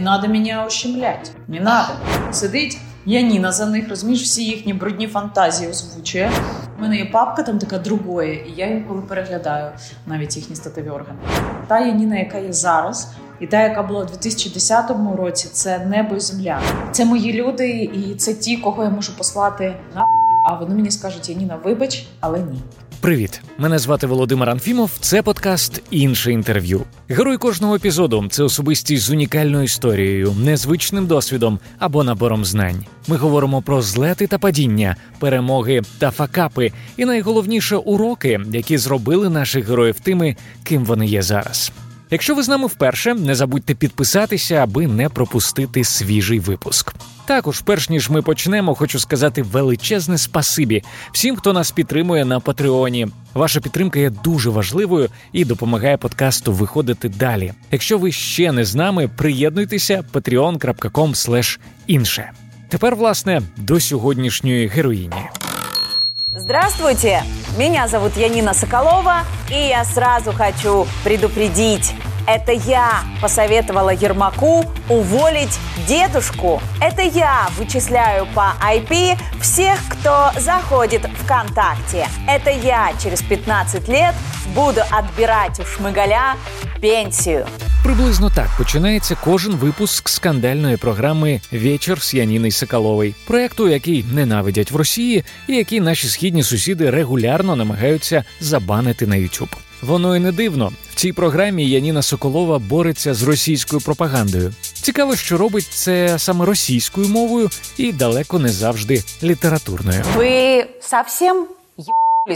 Не треба мене ущемлять. Не треба. Сидить Яніна за них, розумієш, всі їхні брудні фантазії озвучує. У мене є папка там така другої, і я інколи переглядаю навіть їхні статеві органи. Та Яніна, яка є зараз, і та, яка була у 2010 році, це небо і земля. Це мої люди, і це ті, кого я можу послати на а вони мені скажуть Яніна, вибач, але ні. Привіт, мене звати Володимир Анфімов. Це подкаст інше інтерв'ю. Герой кожного епізоду це особистість з унікальною історією, незвичним досвідом або набором знань. Ми говоримо про злети та падіння, перемоги та факапи, і найголовніше уроки, які зробили наших героїв тими, ким вони є зараз. Якщо ви з нами вперше, не забудьте підписатися, аби не пропустити свіжий випуск. Також, перш ніж ми почнемо, хочу сказати величезне спасибі всім, хто нас підтримує на Патреоні. Ваша підтримка є дуже важливою і допомагає подкасту виходити далі. Якщо ви ще не з нами, приєднуйтеся patreon.com інше. Тепер, власне, до сьогоднішньої героїні. Здравствуйте, меня зовут Янина Соколова, и я сразу хочу предупредить. Это я посоветовала Ермаку уволить дедушку. Это я вычисляю по IP всех, кто заходит ВКонтакте. Это я через 15 лет буду отбирать у Шмигаля пенсію. Приблизно так починається кожен випуск скандальної програми Вечір з Яніни Соколової, проекту, який ненавидять в Росії, і який наші східні сусіди регулярно намагаються забанити на YouTube. Воно і не дивно. В цій програмі Яніна Соколова бореться з російською пропагандою. Цікаво, що робить це саме російською мовою і далеко не завжди літературною. Ви зовсім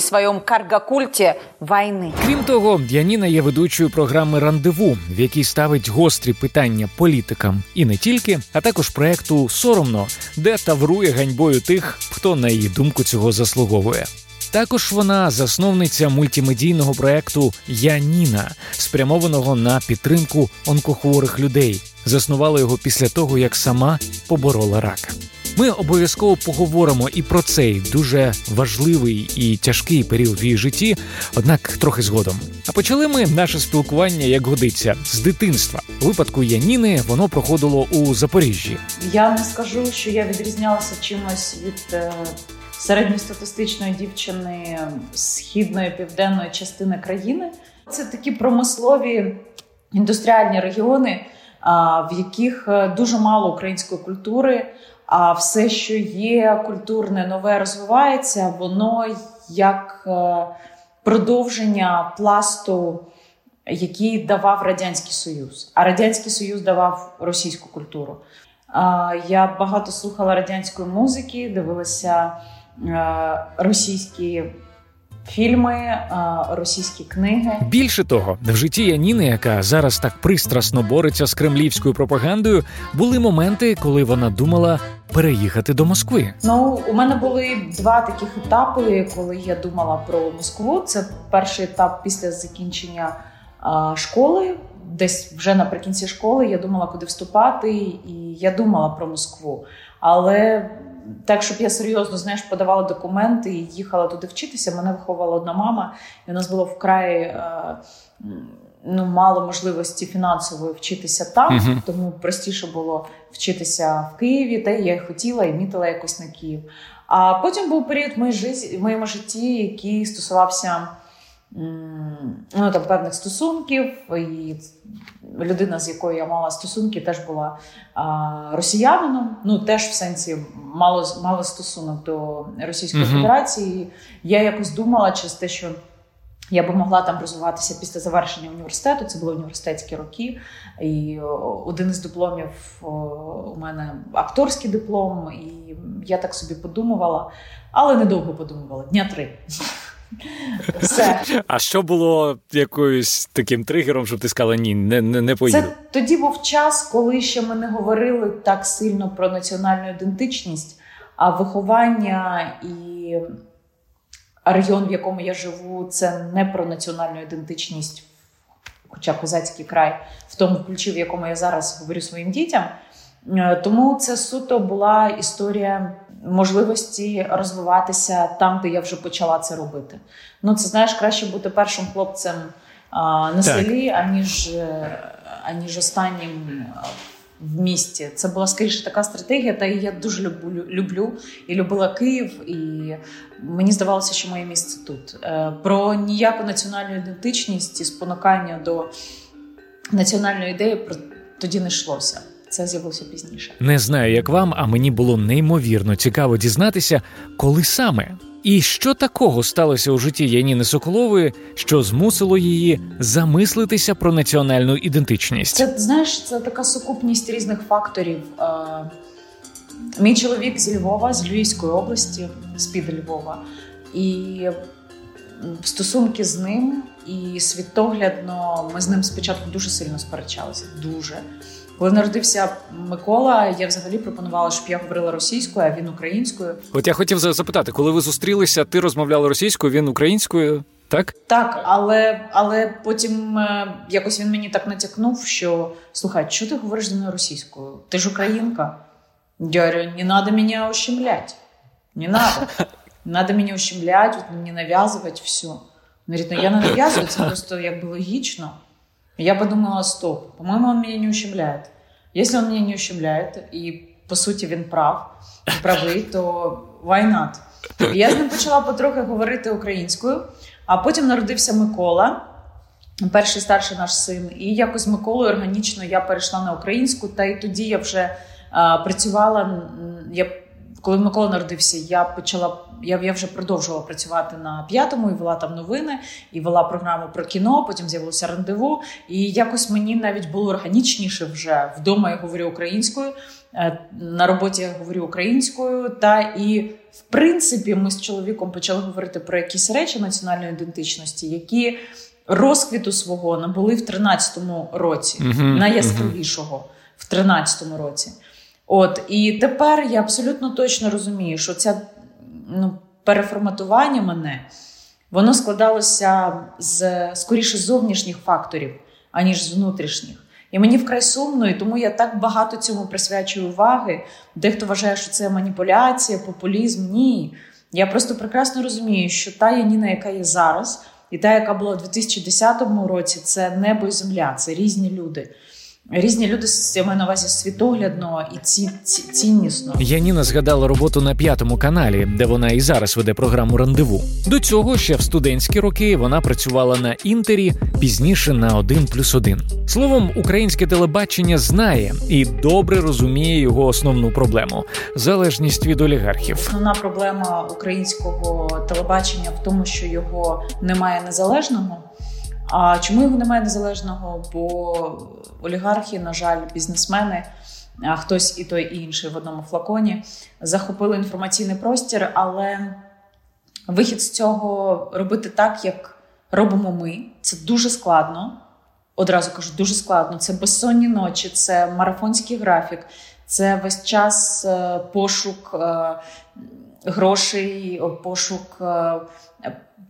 своєму каргокульті війни. Крім того, Яніна є ведучою програми Рандеву, в якій ставить гострі питання політикам і не тільки, а також проекту Соромно, де таврує ганьбою тих, хто на її думку цього заслуговує. Також вона засновниця мультимедійного проекту Я Ніна, спрямованого на підтримку онкохворих людей. Заснувала його після того, як сама поборола рак. Ми обов'язково поговоримо і про цей дуже важливий і тяжкий період в її житті, однак трохи згодом. А почали ми наше спілкування як годиться з дитинства. У випадку Яніни воно проходило у Запоріжжі. Я не скажу, що я відрізнялася чимось від. Е, середньостатистичної дівчини східної південної частини країни. Це такі промислові індустріальні регіони, в яких е, дуже мало української культури. А все, що є культурне, нове розвивається, воно як е, продовження пласту, який давав Радянський Союз. А Радянський Союз давав російську культуру. Я багато слухала радянської музики, дивилася Е, російські. Фільми, е, російські книги більше того, в житті Яніни, яка зараз так пристрасно бореться з кремлівською пропагандою, були моменти, коли вона думала переїхати до Москви. Ну у мене були два таких етапи, коли я думала про Москву. Це перший етап після закінчення а, школи. Десь вже наприкінці школи я думала, куди вступати, і я думала про Москву. Але так, щоб я серйозно знаєш, подавала документи і їхала туди вчитися. Мене виховувала одна мама, і у нас було вкрай е, ну, мало можливості фінансової вчитися там, uh-huh. тому простіше було вчитися в Києві, та я хотіла і мітила якось на Київ. А потім був період в моєму житті, який стосувався ну, там, певних стосунків, і людина, з якою я мала стосунки, теж була а, росіянином. Ну, теж в сенсі мало мало стосунок до Російської uh-huh. Федерації. Я якось думала через те, що. Я би могла там розвиватися після завершення університету. Це були університетські роки. І один із дипломів у мене акторський диплом, і я так собі подумувала, але недовго подумувала дня три. Все. А що було якоюсь таким тригером, щоб ти сказала ні, не не, не поїду? Це Тоді був час, коли ще ми не говорили так сильно про національну ідентичність, а виховання і регіон, в якому я живу, це не про національну ідентичність, хоча козацький край, в тому ключі, в якому я зараз говорю своїм дітям. Е, тому це суто була історія можливості розвиватися там, де я вже почала це робити. Ну, це знаєш, краще бути першим хлопцем а, на селі, аніж е, аніж останнім в місті. Це була скоріше така стратегія, та я дуже люблю люблю і любила Київ, і мені здавалося, що моє місце тут. Е, про ніяку національну ідентичність і спонукання до національної ідеї тоді не йшлося. Це з'явилося пізніше. Не знаю, як вам, а мені було неймовірно цікаво дізнатися, коли саме і що такого сталося у житті Яніни Соколової, що змусило її замислитися про національну ідентичність? Це знаєш, це така сукупність різних факторів. Мій чоловік з Львова, з Львівської області, з під Львова, і стосунки з ним і світоглядно ми з ним спочатку дуже сильно сперечалися. Дуже. Коли народився Микола, я взагалі пропонувала, щоб я говорила російською, а він українською. От я хотів запитати, коли ви зустрілися, ти розмовляла російською, він українською, так? Так, але але потім е, якось він мені так натякнув, що слухай, що ти говориш зі мною російською? Ти ж українка. Я говорю, не треба мене ущемлять. Не надо. Не надо мене ущемлять, мені нав'язувати все. Він говорить, ну я не нав'язую, це просто якби логічно. Я подумала, стоп, по-моему, он меня не ущемляет. Если он меня не ущемляет, і по суті він прав, правий, то why not? Я з ним почала потрохи говорити українською, а потім народився Микола, перший старший наш син. І якось Миколою органічно я перейшла на українську, та й тоді я вже а, працювала. Я коли Микола народився, я почала. Я я вже продовжувала працювати на п'ятому і вела там новини, і вела програму про кіно. Потім з'явилося рандеву. І якось мені навіть було органічніше вже вдома. Я говорю українською. Е, на роботі я говорю українською, та і в принципі ми з чоловіком почали говорити про якісь речі національної ідентичності, які розквіту свого набули в 13-му році, uh-huh, найяскравішого uh-huh. в 13-му році. От і тепер я абсолютно точно розумію, що це ну, переформатування мене воно складалося з скоріше зовнішніх факторів, аніж з внутрішніх. І мені вкрай сумно, і тому я так багато цьому присвячую уваги. Дехто вважає, що це маніпуляція, популізм. Ні. Я просто прекрасно розумію, що та Яніна, яка є зараз, і та, яка була у 2010 році, це небо і земля, це різні люди. Різні люди я маю на увазі світоглядно і ці, ці ціннісно. Яніна згадала роботу на п'ятому каналі, де вона і зараз веде програму рандеву. До цього ще в студентські роки вона працювала на інтері, пізніше на один плюс один. Словом, українське телебачення знає і добре розуміє його основну проблему залежність від олігархів. Основна проблема українського телебачення в тому, що його немає незалежного. А чому його немає незалежного? Бо олігархи, на жаль, бізнесмени, а хтось і той і інший в одному флаконі захопили інформаційний простір, але вихід з цього робити так, як робимо ми, це дуже складно. Одразу кажу, дуже складно. Це безсонні ночі, це марафонський графік, це весь час е, пошук е, грошей, пошук е,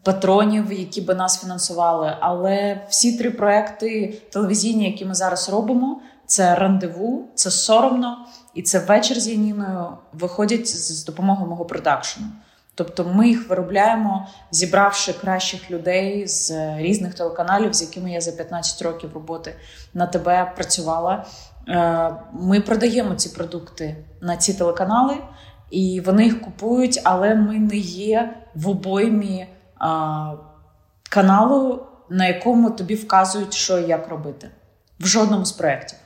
патронів, які би нас фінансували. Але всі три проекти телевізійні, які ми зараз робимо, це рандеву, це соромно і це вечір з Яніною виходять з допомогою мого продакшену. Тобто ми їх виробляємо, зібравши кращих людей з різних телеканалів, з якими я за 15 років роботи на тебе працювала. Е, ми продаємо ці продукти на ці телеканали, і вони їх купують, але ми не є в обоймі каналу, на якому тобі вказують, що і як робити. В жодному з проєктів.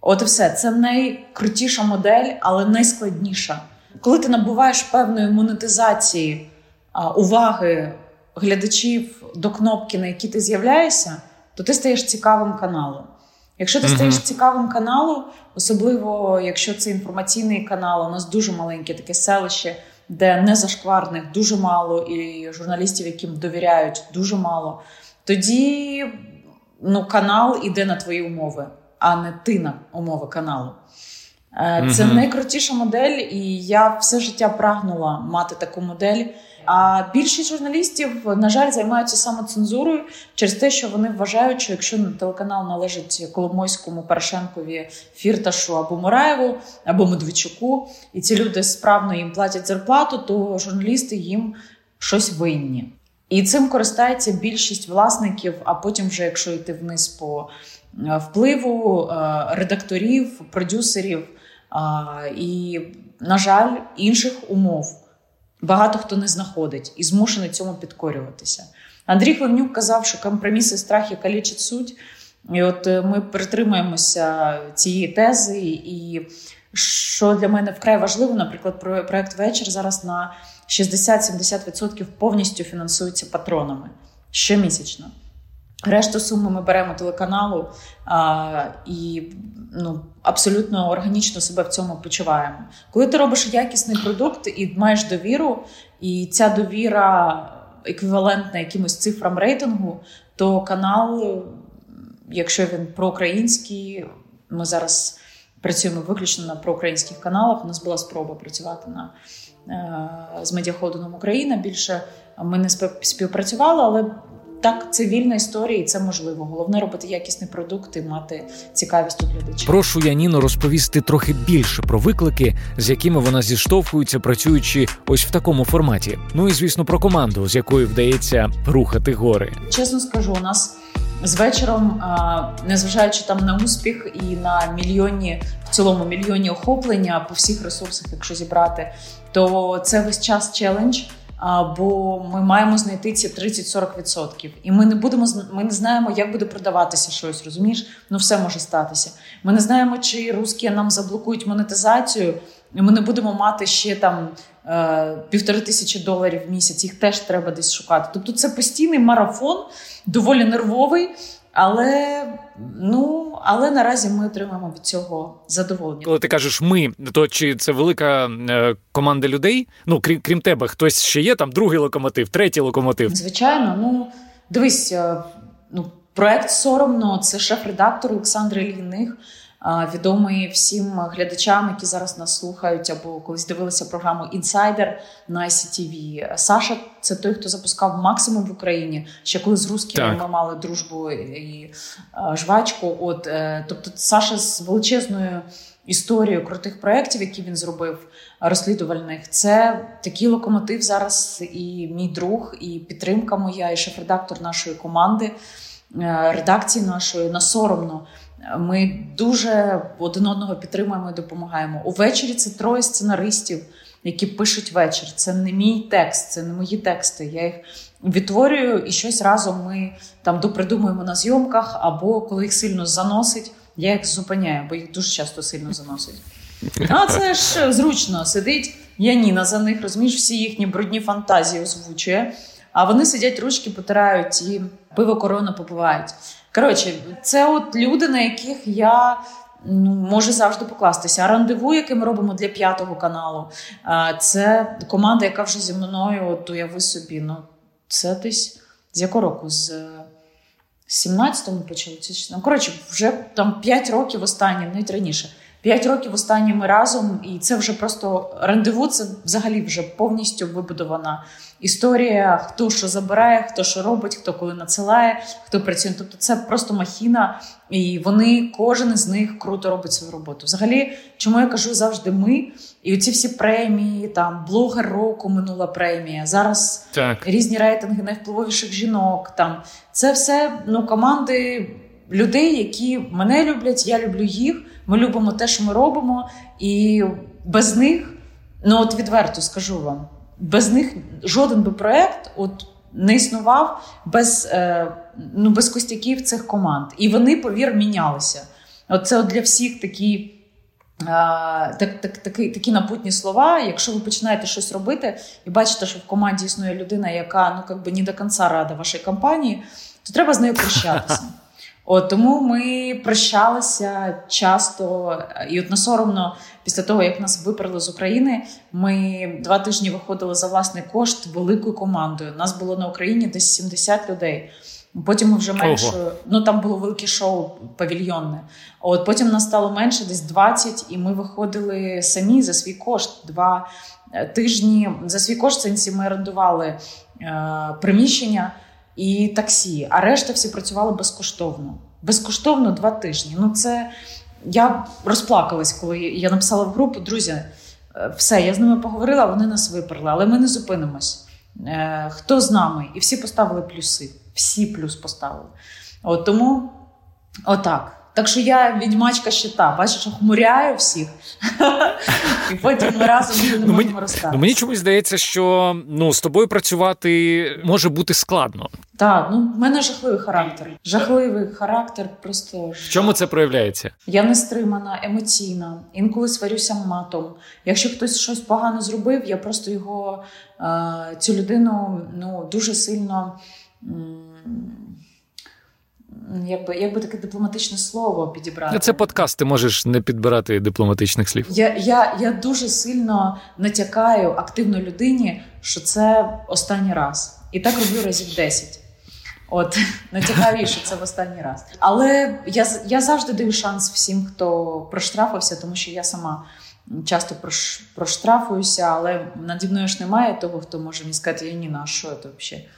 От і все. Це найкрутіша модель, але найскладніша. Коли ти набуваєш певної монетизації а, уваги глядачів до кнопки, на якій ти з'являєшся, то ти стаєш цікавим каналом. Якщо ти стаєш цікавим каналом, особливо якщо це інформаційний канал, у нас дуже маленьке таке селище де незашкварних дуже мало, і журналістів, яким довіряють, дуже мало. Тоді ну, канал іде на твої умови, а не ти на умови каналу. Е, це mm-hmm. найкрутіша модель, і я все життя прагнула мати таку модель. А більшість журналістів, на жаль, займаються самоцензурою через те, що вони вважають, що якщо телеканал належить Коломойському, Порошенкові, Фірташу або Мураєву, або Медведчуку, і ці люди справно їм платять зарплату, то журналісти їм щось винні. І цим користається більшість власників. А потім, вже якщо йти вниз по впливу редакторів, продюсерів і, на жаль, інших умов. Багато хто не знаходить і змушений цьому підкорюватися. Андрій Хливнюк казав, що компроміси страхи калічать суть. І от е, ми притримуємося цієї тези, і що для мене вкрай важливо, наприклад, проект вечір зараз на 60-70% повністю фінансується патронами щомісячно. Решту суми ми беремо телеканалу а, і ну, абсолютно органічно себе в цьому почуваємо. Коли ти робиш якісний продукт і маєш довіру, і ця довіра еквівалентна якимось цифрам рейтингу, то канал, якщо він проукраїнський, ми зараз працюємо виключно на проукраїнських каналах. У нас була спроба працювати на е, з медіаходином Україна. Більше ми не співпрацювали, але так, це вільна історія, і це можливо. Головне робити якісний продукт і мати цікавість у глядачів. Прошу Яніну розповісти трохи більше про виклики, з якими вона зіштовхується, працюючи ось в такому форматі. Ну і звісно, про команду, з якою вдається рухати гори. Чесно скажу, у нас з вечором, незважаючи там на успіх і на мільйонні в цілому мільйонні охоплення по всіх ресурсах, якщо зібрати, то це весь час челендж бо ми маємо знайти ці 30-40%. І ми не будемо ми не знаємо, як буде продаватися щось. Розумієш? Ну все може статися. Ми не знаємо, чи русські нам заблокують монетизацію, і ми не будемо мати ще там. Е, півтори тисячі доларів в місяць їх теж треба десь шукати. Тобто це постійний марафон, доволі нервовий, але ну але наразі ми отримаємо від цього задоволення. Коли ти кажеш ми, то чи це велика е, команда людей? Ну крім крім тебе, хтось ще є там другий локомотив, третій локомотив? Звичайно, ну дивись, е, ну проект соромно. Це шеф-редактор Олександр Ільїних відомий всім глядачам, які зараз нас слухають або колись дивилися програму Інсайдер на ICTV. Саша це той, хто запускав максимум в Україні. Ще коли з русскими ми мали дружбу і жвачку. От е, тобто, Саша з величезною. Історію крутих проєктів, які він зробив, розслідувальних, це такий локомотив зараз. І мій друг, і підтримка моя, і шеф-редактор нашої команди, е, редакції нашої на соромно. Ми дуже один одного підтримуємо і допомагаємо. Увечері це троє сценаристів, які пишуть вечір. Це не мій текст, це не мої тексти. Я їх відтворюю і щось разом ми там допридумуємо на зйомках, або коли їх сильно заносить, я їх зупиняю, бо їх дуже часто сильно заносить. А це ж зручно сидить Яніна за них, розумієш, всі їхні брудні фантазії озвучує. А вони сидять ручки, потирають і пиво корону попивають. Коротше, це от люди, на яких я ну, можу завжди покластися. А рандеву, яке ми робимо для п'ятого каналу, це команда, яка вже зі мною от уяви собі. Ну, це десь з якого року? З 17-му почали. Ну, коротше, вже там 5 років останні, навіть раніше. П'ять років останні ми разом, і це вже просто рандеву. Це взагалі вже повністю вибудована історія. Хто що забирає, хто що робить, хто коли надсилає, хто працює. Тобто, це просто махіна, і вони кожен із них круто робить свою роботу. Взагалі, чому я кажу завжди ми? І оці всі премії, там блогер року минула премія. Зараз так. різні рейтинги найвпливовіших жінок. Там це все ну команди людей, які мене люблять, я люблю їх. Ми любимо те, що ми робимо, і без них, ну от відверто скажу вам, без них жоден би проект от не існував без е, ну, без костяків цих команд. І вони, повір, мінялися. От це от для всіх такі. Так, так, такі такі напутні слова. Якщо ви починаєте щось робити і бачите, що в команді існує людина, яка ну якби не до кінця рада вашій компанії, то треба з нею прощатися. От Тому ми прощалися часто, і от соромно після того, як нас виперли з України, ми два тижні виходили за власний кошт великою командою. Нас було на Україні десь 70 людей. Потім ми вже менше, Ого. ну там було велике шоу павільйонне. От потім нас стало менше, десь 20, і ми виходили самі за свій кошт. Два е, тижні за свій кошт сенсі ми орендували е, приміщення і таксі, а решта всі працювали безкоштовно. Безкоштовно два тижні. Ну це я розплакалась, коли я написала в групу, друзі, е, все, я з ними поговорила, вони нас виперли, але ми не зупинимось. Е, хто з нами? І всі поставили плюси. Всі плюс поставили. От Тому Отак. Так що я відьмачка щита, бачиш, охмуряю всіх, і потім ми разом не ну, можемо розказати. Ну, мені чомусь здається, що ну, з тобою працювати може бути складно. Так, ну в мене жахливий характер. Жахливий характер, просто в чому це проявляється? Я не стримана, емоційна, інколи сварюся матом. Якщо хтось щось погано зробив, я просто його е, цю людину ну дуже сильно якби якби таке дипломатичне слово підібрати. Це подкаст, ти можеш не підбирати дипломатичних слів. Я я, я дуже сильно натякаю активно людині, що це останній раз. І так роблю разів 10. От натякаю, що це в останній раз. Але я я завжди даю шанс всім, хто проштрафився, тому що я сама часто прош, проштрафуюся, але наді мною ж немає того, хто може мені сказати, Яніна, а що це взагалі?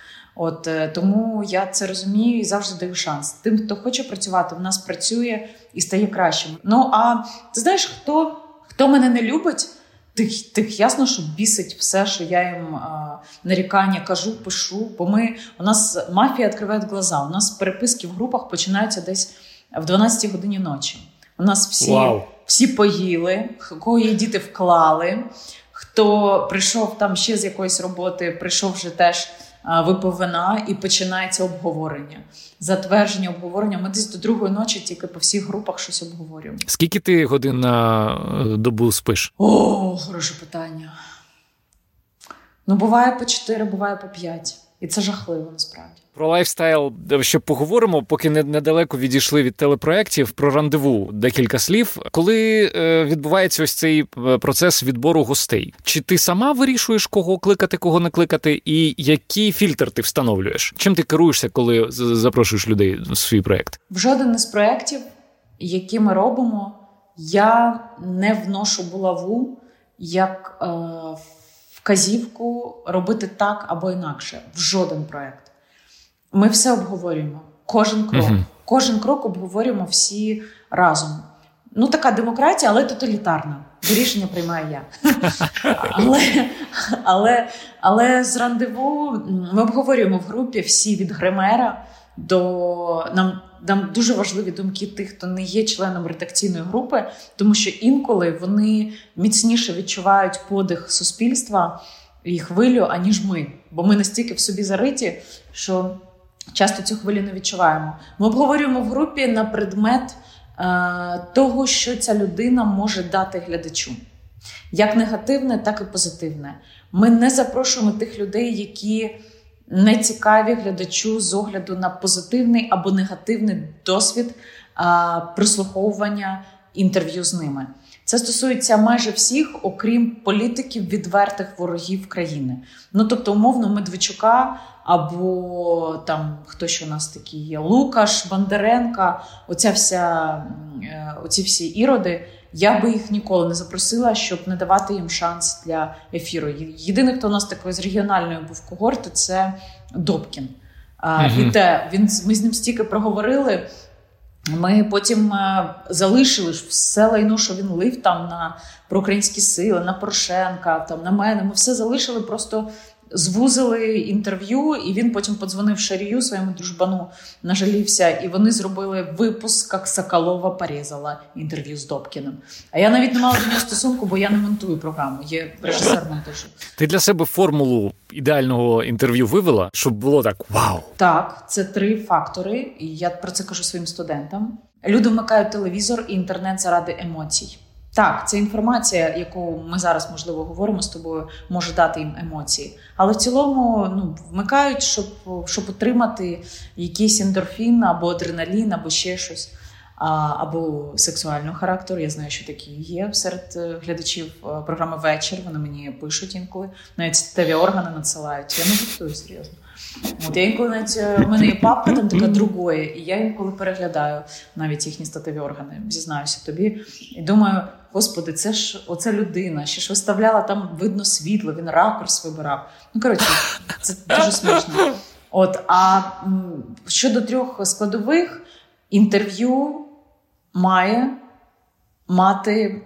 От е, тому я це розумію і завжди даю шанс. Тим, хто хоче працювати, в нас працює і стає кращим. Ну а ти знаєш, хто хто мене не любить, тих тих ясно, що бісить все, що я їм а, нарікання кажу, пишу. Бо ми у нас мафія відкриває глаза. У нас переписки в групах починаються десь в 12 годині ночі. У нас всі wow. всі поїли, кого є діти вклали. Хто прийшов там ще з якоїсь роботи, прийшов вже теж випив вина і починається обговорення. Затвердження обговорення. Ми десь до другої ночі тільки по всіх групах щось обговорюємо. Скільки ти годин на е, добу спиш? О, хороше питання. Ну, буває по 4, буває по 5. І це жахливо насправді. Про лайфстайл ще поговоримо, поки не недалеко відійшли від телепроєктів про рандеву. Декілька слів. Коли е, відбувається ось цей е, процес відбору гостей, чи ти сама вирішуєш, кого кликати, кого не кликати, і який фільтр ти встановлюєш? Чим ти керуєшся, коли запрошуєш людей в свій проєкт? В жоден із проєктів, які ми робимо, я не вношу булаву як е, вказівку робити так або інакше. В жоден проєкт. Ми все обговорюємо. Кожен крок. uh Кожен крок обговорюємо всі разом. Ну, така демократія, але тоталітарна. Бо рішення приймаю я. Але але, але з рандеву ми обговорюємо в групі всі від гримера до нам. Нам дуже важливі думки тих, хто не є членом редакційної групи, тому що інколи вони міцніше відчувають подих суспільства і хвилю, аніж ми. Бо ми настільки в собі зариті, що часто цю хвилю не відчуваємо. Ми обговорюємо в групі на предмет е, того, що ця людина може дати глядачу. Як негативне, так і позитивне. Ми не запрошуємо тих людей, які не цікаві глядачу з огляду на позитивний або негативний досвід а, прислуховування інтерв'ю з ними. Це стосується майже всіх, окрім політиків відвертих ворогів країни. Ну тобто, умовно, Медведчука або там хто ще у нас такі є, Лукаш, Бондаренка, оця вся е, оці всі іроди. Я би їх ніколи не запросила, щоб не давати їм шанс для ефіру. Єдиний, хто у нас такий з регіональної був когорти, це Добкін. Uh-huh. І те він ми з ним стільки проговорили. Ми потім е, залишили все лайно, що він лив там на проукраїнські сили, на Порошенка, там на мене. Ми все залишили просто звузили інтерв'ю, і він потім подзвонив Шарію своєму дружбану, нажалівся, і вони зробили випуск, як Соколова порізала інтерв'ю з Добкіним. А я навіть не мала до нього стосунку, бо я не монтую програму. Є режисер монтажу. Ти для себе формулу ідеального інтерв'ю вивела, щоб було так вау. Так, це три фактори, і я про це кажу своїм студентам. Люди вмикають телевізор і інтернет заради емоцій. Так, це інформація, яку ми зараз можливо говоримо з тобою, може дати їм емоції. Але в цілому ну, вмикають, щоб щоб отримати якийсь ендорфін або адреналін, або ще щось, а, або сексуального характеру. Я знаю, що такі є серед е, глядачів е, програми вечір. Вони мені пишуть інколи, навіть статеві органи надсилають. Я не жартую серйозно. От я інколи навіть е, в мене є папка там така другої, і я інколи переглядаю навіть їхні статеві органи, зізнаюся тобі. І думаю, господи, це ж оця людина, ще ж виставляла там видно світло, він ракурс вибирав. Ну коротше, це дуже смішно. От, а щодо трьох складових, інтерв'ю має мати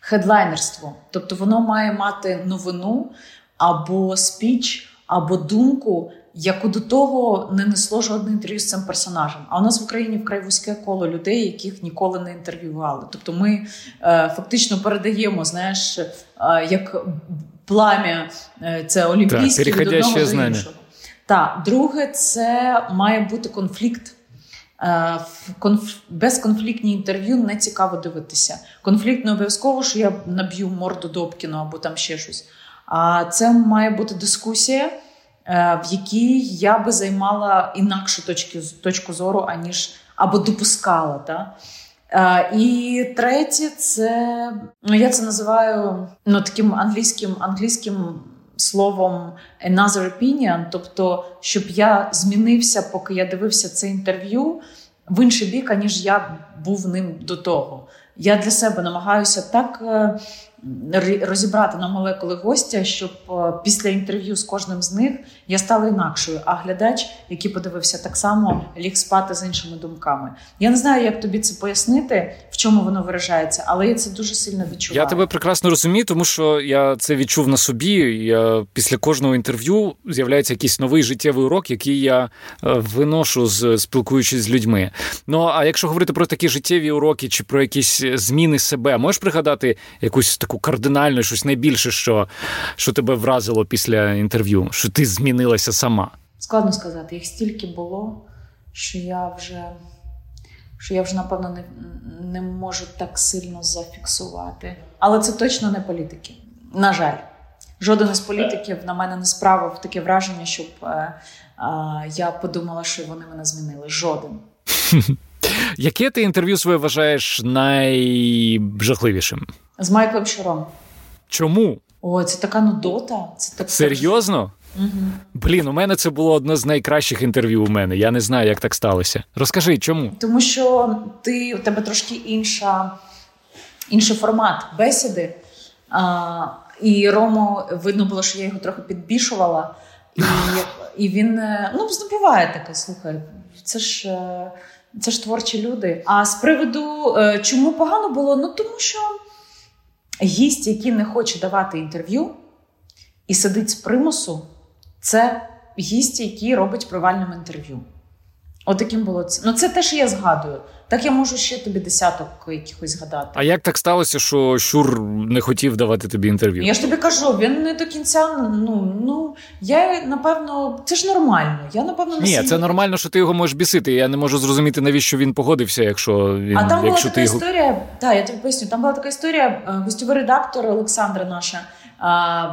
хедлайнерство, тобто воно має мати новину або спіч або думку, яку до того не несло жодне інтерв'ю з цим персонажем. А у нас в Україні вкрай вузьке коло людей, яких ніколи не інтерв'ювали. Тобто ми е, фактично передаємо, знаєш, е, як плам'я е, це олімпійське від одного до іншого. Так, друге, це має бути конфлікт. Е, безконфліктні інтерв'ю не цікаво дивитися. Конфлікт не обов'язково, що я наб'ю морду Добкіну або там ще щось. А це має бути дискусія, в якій я би займала інакшу точку, точку зору, аніж або допускала. Та? Е, і третє, це ну я це називаю ну, таким англійським англійським словом another opinion, тобто, щоб я змінився, поки я дивився це інтерв'ю в інший бік, аніж я був ним до того. Я для себе намагаюся так е, розібрати на молекули гостя, щоб е, після інтерв'ю з кожним з них я стала інакшою. А глядач, який подивився так само, ліг спати з іншими думками. Я не знаю, як тобі це пояснити, в чому воно виражається, але я це дуже сильно відчуваю. Я тебе прекрасно розумію, тому що я це відчув на собі. Я Після кожного інтерв'ю з'являється якийсь новий життєвий урок, який я е, виношу з спілкуючись з людьми. Ну а якщо говорити про такі життєві уроки чи про якісь зміни себе, можеш пригадати якусь таку кардинальну, щось найбільше, що що тебе вразило після інтерв'ю, що ти змінилася сама? Складно сказати, їх стільки було, що я вже що я вже, напевно, не, не можу так сильно зафіксувати. Але це точно не політики. На жаль, жоден із політиків на мене не справив таке враження, щоб е, е, я подумала, що вони мене змінили. Жоден. Яке ти інтерв'ю своє вважаєш найжахливішим? З Майклом Шуром. Чому? О, це така нудота. Це так Серйозно? Угу. Блін, у мене це було одне з найкращих інтерв'ю у мене. Я не знаю, як так сталося. Розкажи, чому? Тому що ти у тебе трошки інша, інший формат бесіди. А, І Рому видно було, що я його трохи підбішувала, і і він е, ну буває таке, слухай, це ж е, це ж творчі люди. А з приводу е, чому погано було? Ну тому що гість, який не хоче давати інтерв'ю і сидить з примусу, це гість, який робить провальним інтерв'ю. Отаким було це. Ну, це те, що я згадую. Так я можу ще тобі десяток якихось згадати. А як так сталося, що Щур не хотів давати тобі інтерв'ю? Я ж тобі кажу, він не до кінця. Ну ну я напевно, це ж нормально. Я напевно не Ні, це нормально, що ти його можеш бісити. Я не можу зрозуміти, навіщо він погодився, якщо він а там якщо була така його... історія. Так, я тобі поясню. Там була така історія. Е, гостьовий редактор Олександра наша а,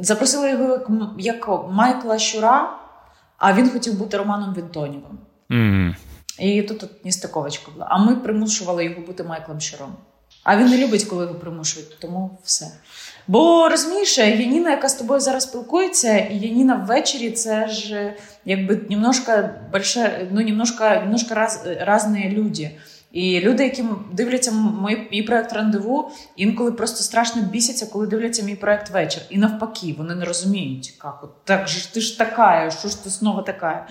запросила його як, як Майкла Щура, а він хотів бути Романом Вінтонівим. Mm. І тут тут нестиковочка була. А ми примушували його бути Майклом Щуром. А він не любить, коли його примушують, тому все. Бо розумієш, Яніна, яка з тобою зараз спілкується, і Яніна ввечері це ж якби немножко больше, ну, немножко, немножко раз, різні люди. І люди, які дивляться мій, мій проект рандеву, інколи просто страшно бісяться, коли дивляться мій проект вечір. І навпаки, вони не розуміють, як от так же ти ж така, що ж ти знову така.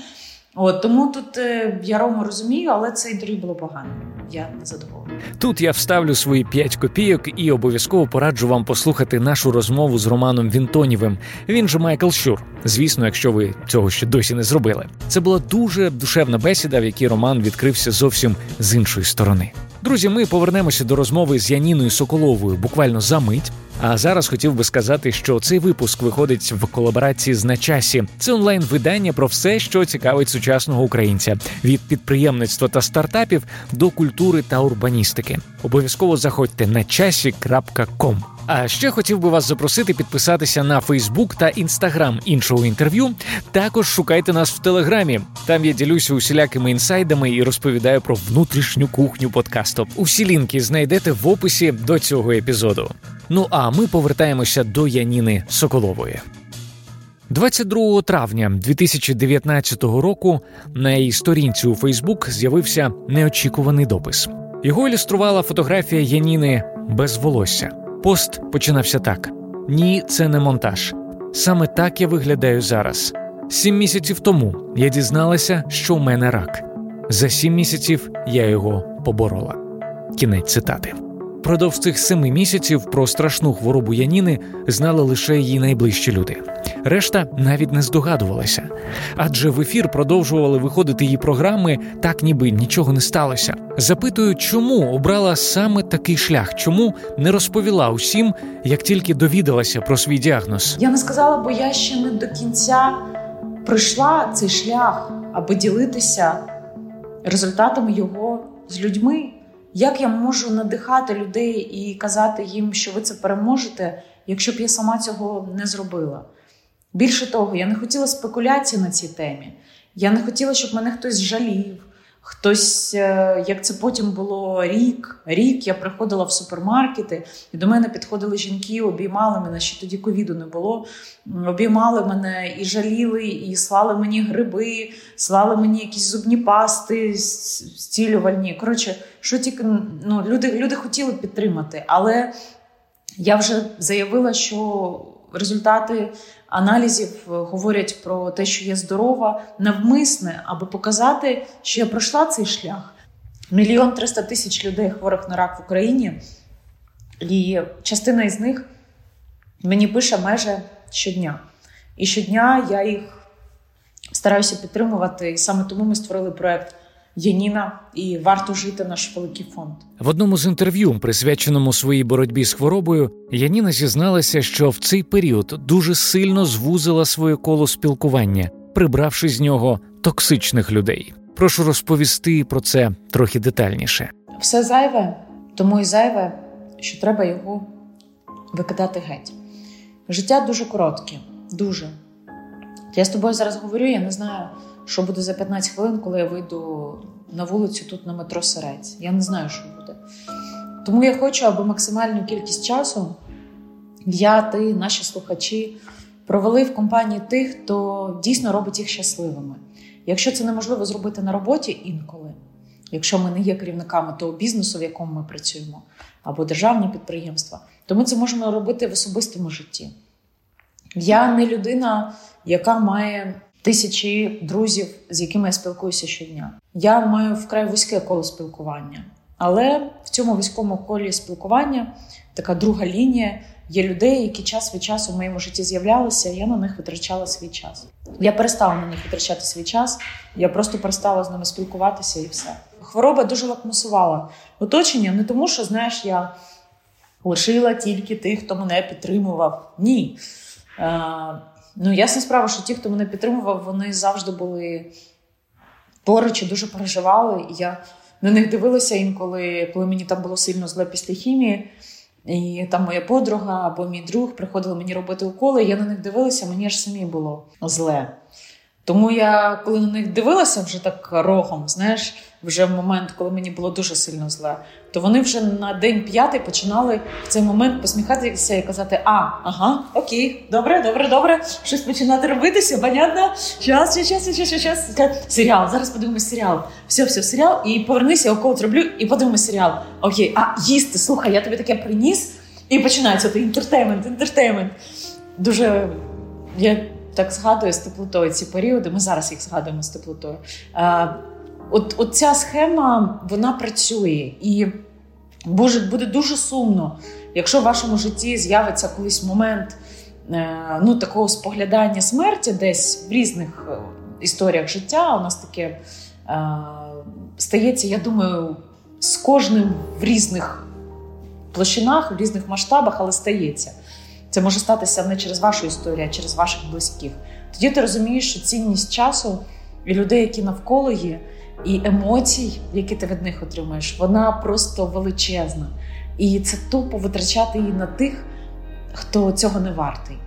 От тому тут е, я Рому розумію, але це інтерв'ю було погано. Я не задоволена. Тут я вставлю свої п'ять копійок і обов'язково пораджу вам послухати нашу розмову з Романом Вінтонівим. Він же Майкл Щур. Звісно, якщо ви цього ще досі не зробили. Це була дуже душевна бесіда, в якій Роман відкрився зовсім з іншої сторони. Друзі, ми повернемося до розмови з Яніною Соколовою буквально за мить. А зараз хотів би сказати, що цей випуск виходить в колаборації з на часі. Це онлайн-видання про все, що цікавить сучасного українця від підприємництва та стартапів до культури та урбаністики. Обов'язково заходьте на часі.ком. А ще хотів би вас запросити підписатися на Фейсбук та Інстаграм іншого інтерв'ю. Також шукайте нас в Телеграмі. Там я ділюся усілякими інсайдами і розповідаю про внутрішню кухню подкасту. Усі лінки знайдете в описі до цього епізоду. Ну а ми повертаємося до Яніни Соколової. 22 травня 2019 року на її сторінці у Фейсбук з'явився неочікуваний допис. Його ілюструвала фотографія Яніни без волосся. Пост починався так: ні, це не монтаж. Саме так я виглядаю зараз. Сім місяців тому я дізналася, що у мене рак. За сім місяців я його поборола. Кінець цитати. Продовж цих семи місяців про страшну хворобу Яніни знали лише її найближчі люди. Решта навіть не здогадувалася. Адже в ефір продовжували виходити її програми, так ніби нічого не сталося. Запитую, чому обрала саме такий шлях, чому не розповіла усім, як тільки довідалася про свій діагноз. Я не сказала, бо я ще не до кінця пройшла цей шлях, аби ділитися результатами його з людьми. Як я можу надихати людей і казати їм, що ви це переможете, якщо б я сама цього не зробила? Більше того, я не хотіла спекуляцій на цій темі. Я не хотіла, щоб мене хтось жалів. Хтось, е, як це потім було рік, рік я приходила в супермаркети, і до мене підходили жінки, обіймали мене, ще тоді ковіду не було. Обіймали мене і жаліли, і слали мені гриби, слали мені якісь зубні пасти, зцілювальні. Коротше, що тільки ну, люди, люди хотіли підтримати, але я вже заявила, що результати аналізів е, говорять про те, що я здорова, навмисне, аби показати, що я пройшла цей шлях. Мільйон триста тисяч людей хворих на рак в Україні, і частина із них мені пише майже щодня. І щодня я їх стараюся підтримувати. І саме тому ми створили проект Яніна і варто жити наш великий фонд. В одному з інтерв'ю, присвяченому своїй боротьбі з хворобою, Яніна зізналася, що в цей період дуже сильно звузила своє коло спілкування, прибравши з нього токсичних людей. Прошу розповісти про це трохи детальніше. Все зайве, тому і зайве, що треба його викидати геть. Життя дуже коротке, дуже. Я з тобою зараз говорю, я не знаю що буде за 15 хвилин, коли я вийду на вулицю тут на метро Сирець. Я не знаю, що буде. Тому я хочу, аби максимальну кількість часу я, ти, наші слухачі провели в компанії тих, хто дійсно робить їх щасливими. Якщо це неможливо зробити на роботі інколи, якщо ми не є керівниками того бізнесу, в якому ми працюємо, або державні підприємства, то ми це можемо робити в особистому житті. Я не людина, яка має тисячі друзів, з якими я спілкуюся щодня. Я маю вкрай вузьке коло спілкування, але в цьому вузькому колі спілкування така друга лінія. Є людей, які час від часу в моєму житті з'являлися, і я на них витрачала свій час. Я перестала на них витрачати свій час, я просто перестала з ними спілкуватися і все. Хвороба дуже лакмусувала оточення, не тому, що знаєш, я лишила тільки тих, хто мене підтримував. Ні. Ну, ясна справа, що ті, хто мене підтримував, вони завжди були поруч і дуже переживали. І я на них дивилася інколи, коли мені там було сильно зле після хімії. І там моя подруга або мій друг приходили мені робити уколи. Я на них дивилася, мені аж самі було зле. Тому я, коли на них дивилася вже так рогом, знаєш, вже в момент, коли мені було дуже сильно зле, то вони вже на день п'ятий починали в цей момент посміхатися і казати: А, ага, окей, добре, добре, добре, щось починати робитися, понятно? Щас, щас, щас, щас, щас. Серіал, зараз подивимось серіал. Все, все, серіал, і повернися, я укол зроблю, і подивимось серіал. Окей, а їсти, слухай, я тобі таке приніс, і починається інтертеймент, інтертеймент. Дуже я так згадую з теплотою ці періоди. Ми зараз їх згадуємо з теплотою. От, от ця схема вона працює і буде, буде дуже сумно, якщо в вашому житті з'явиться колись момент е, ну, такого споглядання смерті, десь в різних е, історіях життя. У нас таке е, стається, я думаю, з кожним в різних площинах, в різних масштабах, але стається. Це може статися не через вашу історію, а через ваших близьких. Тоді ти розумієш, що цінність часу і людей, які навколо є, і емоцій, які ти від них отримуєш, вона просто величезна. І це тупо витрачати її на тих, хто цього не вартий.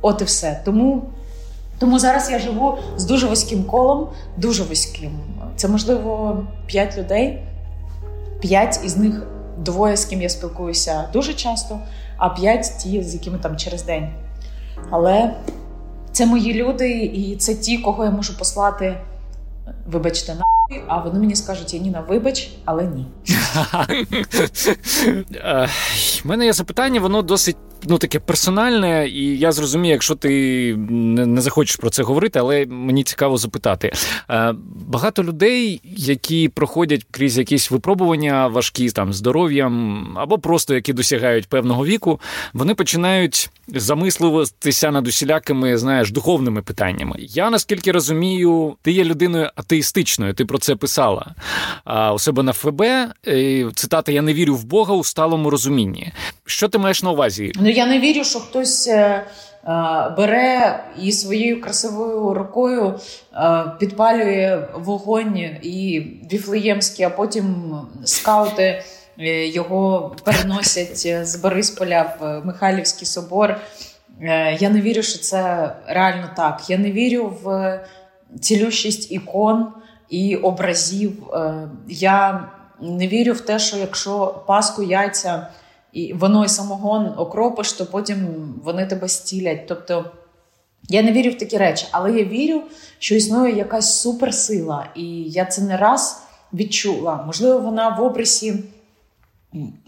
От і все. Тому тому зараз я живу з дуже вузьким колом, дуже вузьким. Це можливо п'ять людей, п'ять із них двоє, з ким я спілкуюся дуже часто а п'ять ті, з якими там через день. Але це мої люди, і це ті, кого я можу послати, вибачте, на а вони мені скажуть: Яніна, вибач, але ні. У мене є запитання, воно досить ну таке персональне, і я зрозумію, якщо ти не, захочеш про це говорити, але мені цікаво запитати. Е, багато людей, які проходять крізь якісь випробування важкі там здоров'ям, або просто які досягають певного віку, вони починають замислюватися над усілякими, знаєш, духовними питаннями. Я наскільки розумію, ти є людиною атеїстичною, ти про це писала. А у себе на ФБ цитата Я не вірю в Бога у сталому розумінні. Що ти маєш на увазі? Ну я не вірю, що хтось. Е, е, бере і своєю красивою рукою е, підпалює вогонь і віфлеємський, а потім скаути його переносять з Борисполя в Михайлівський собор. Я не вірю, що це реально так. Я не вірю в цілющість ікон і образів. Я не вірю в те, що якщо паску яйця і воно і самогон окропиш, то потім вони тебе стілять. Тобто я не вірю в такі речі, але я вірю, що існує якась суперсила, і я це не раз відчула. Можливо, вона в обрисі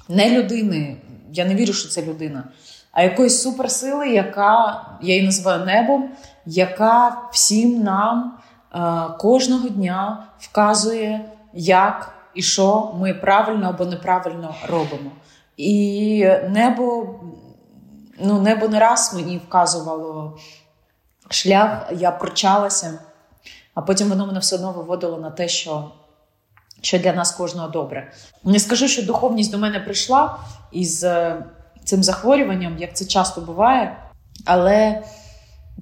не людини. Я не вірю, що це людина, а якоїсь суперсили, яка я її називаю небом, яка всім нам е, кожного дня вказує, як і що ми правильно або неправильно робимо. І небо ну, небо не раз мені вказувало шлях, я прочалася, а потім воно мене все одно виводило на те, що що для нас кожного добре. Не скажу, що духовність до мене прийшла із е, цим захворюванням, як це часто буває, але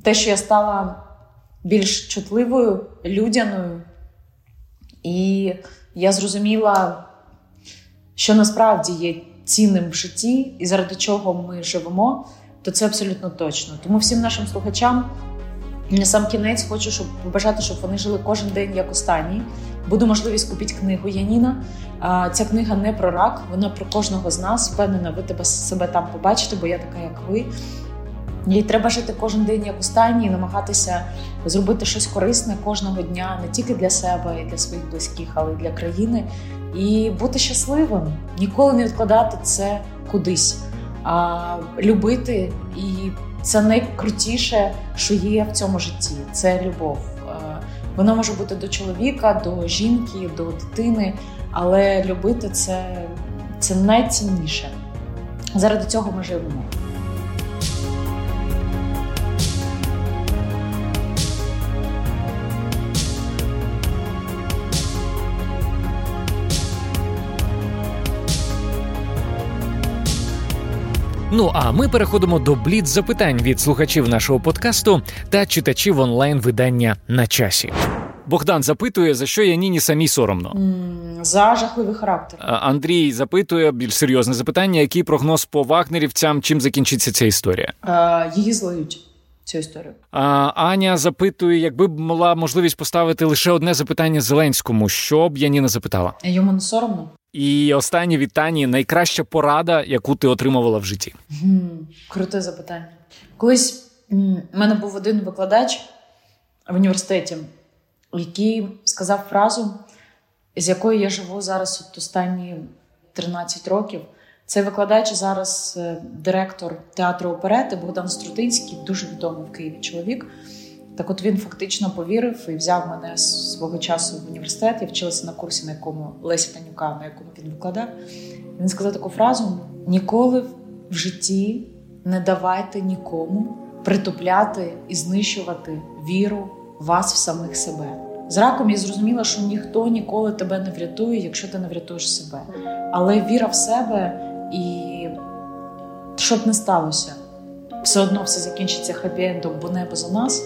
те, що я стала більш чутливою, людяною, і я зрозуміла, що насправді є цінним в житті і заради чого ми живемо, то це абсолютно точно. Тому всім нашим слухачам на сам кінець хочу, щоб побажати, щоб вони жили кожен день як останній. Буде можливість купити книгу Яніна. Ця книга не про рак, вона про кожного з нас. Впевнена, ви тебе себе там побачите, бо я така, як ви. І треба жити кожен день як останній, і намагатися зробити щось корисне кожного дня не тільки для себе і для своїх близьких, але й для країни і бути щасливим, ніколи не відкладати це кудись, а любити. І це найкрутіше, що є в цьому житті. Це любов. Е, вона може бути до чоловіка, до жінки, до дитини, але любити це, це найцінніше. Заради цього ми живемо. Ну а ми переходимо до бліц запитань від слухачів нашого подкасту та читачів онлайн видання на часі. Богдан запитує, за що я ніні самі соромно. За жахливий характер. Андрій запитує більш серйозне запитання: який прогноз по вагнерівцям, чим закінчиться ця історія? Е, її злають. Цю історію А, Аня запитує, якби б мала можливість поставити лише одне запитання Зеленському, що б Яніна запитала? Йому не соромно. І останнє вітання найкраща порада, яку ти отримувала в житті. Круте запитання. Колись в мене був один викладач в університеті, який сказав фразу, з якою я живу зараз от останні 13 років. Цей викладач зараз е, директор театру оперети Богдан Струтинський, дуже відомий в Києві чоловік. Так, от він фактично повірив і взяв мене свого часу в університет. Я вчилася на курсі, на якому Лесі Танюка, на якому він викладав. Він сказав таку фразу: ніколи в житті не давайте нікому притупляти і знищувати віру вас в самих себе. З раком я зрозуміла, що ніхто ніколи тебе не врятує, якщо ти не врятуєш себе. Але віра в себе і щоб не сталося, все одно все закінчиться хеппі-ендом, бо небо за нас.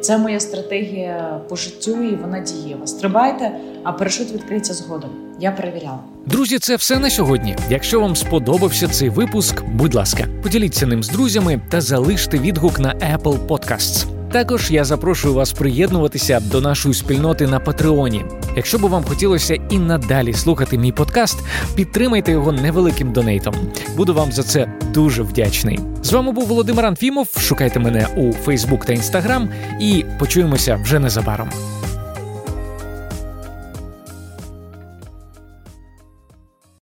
Це моя стратегія по життю, і вона дієва. Стрибайте, а парашут відкриється згодом. Я перевіряла. Друзі, це все на сьогодні. Якщо вам сподобався цей випуск, будь ласка, поділіться ним з друзями та залиште відгук на Apple Podcasts. Також я запрошую вас приєднуватися до нашої спільноти на Патреоні. Якщо би вам хотілося і надалі слухати мій подкаст, підтримайте його невеликим донейтом. Буду вам за це дуже вдячний. З вами був Володимир Анфімов. Шукайте мене у Фейсбук та Інстаграм, і почуємося вже незабаром.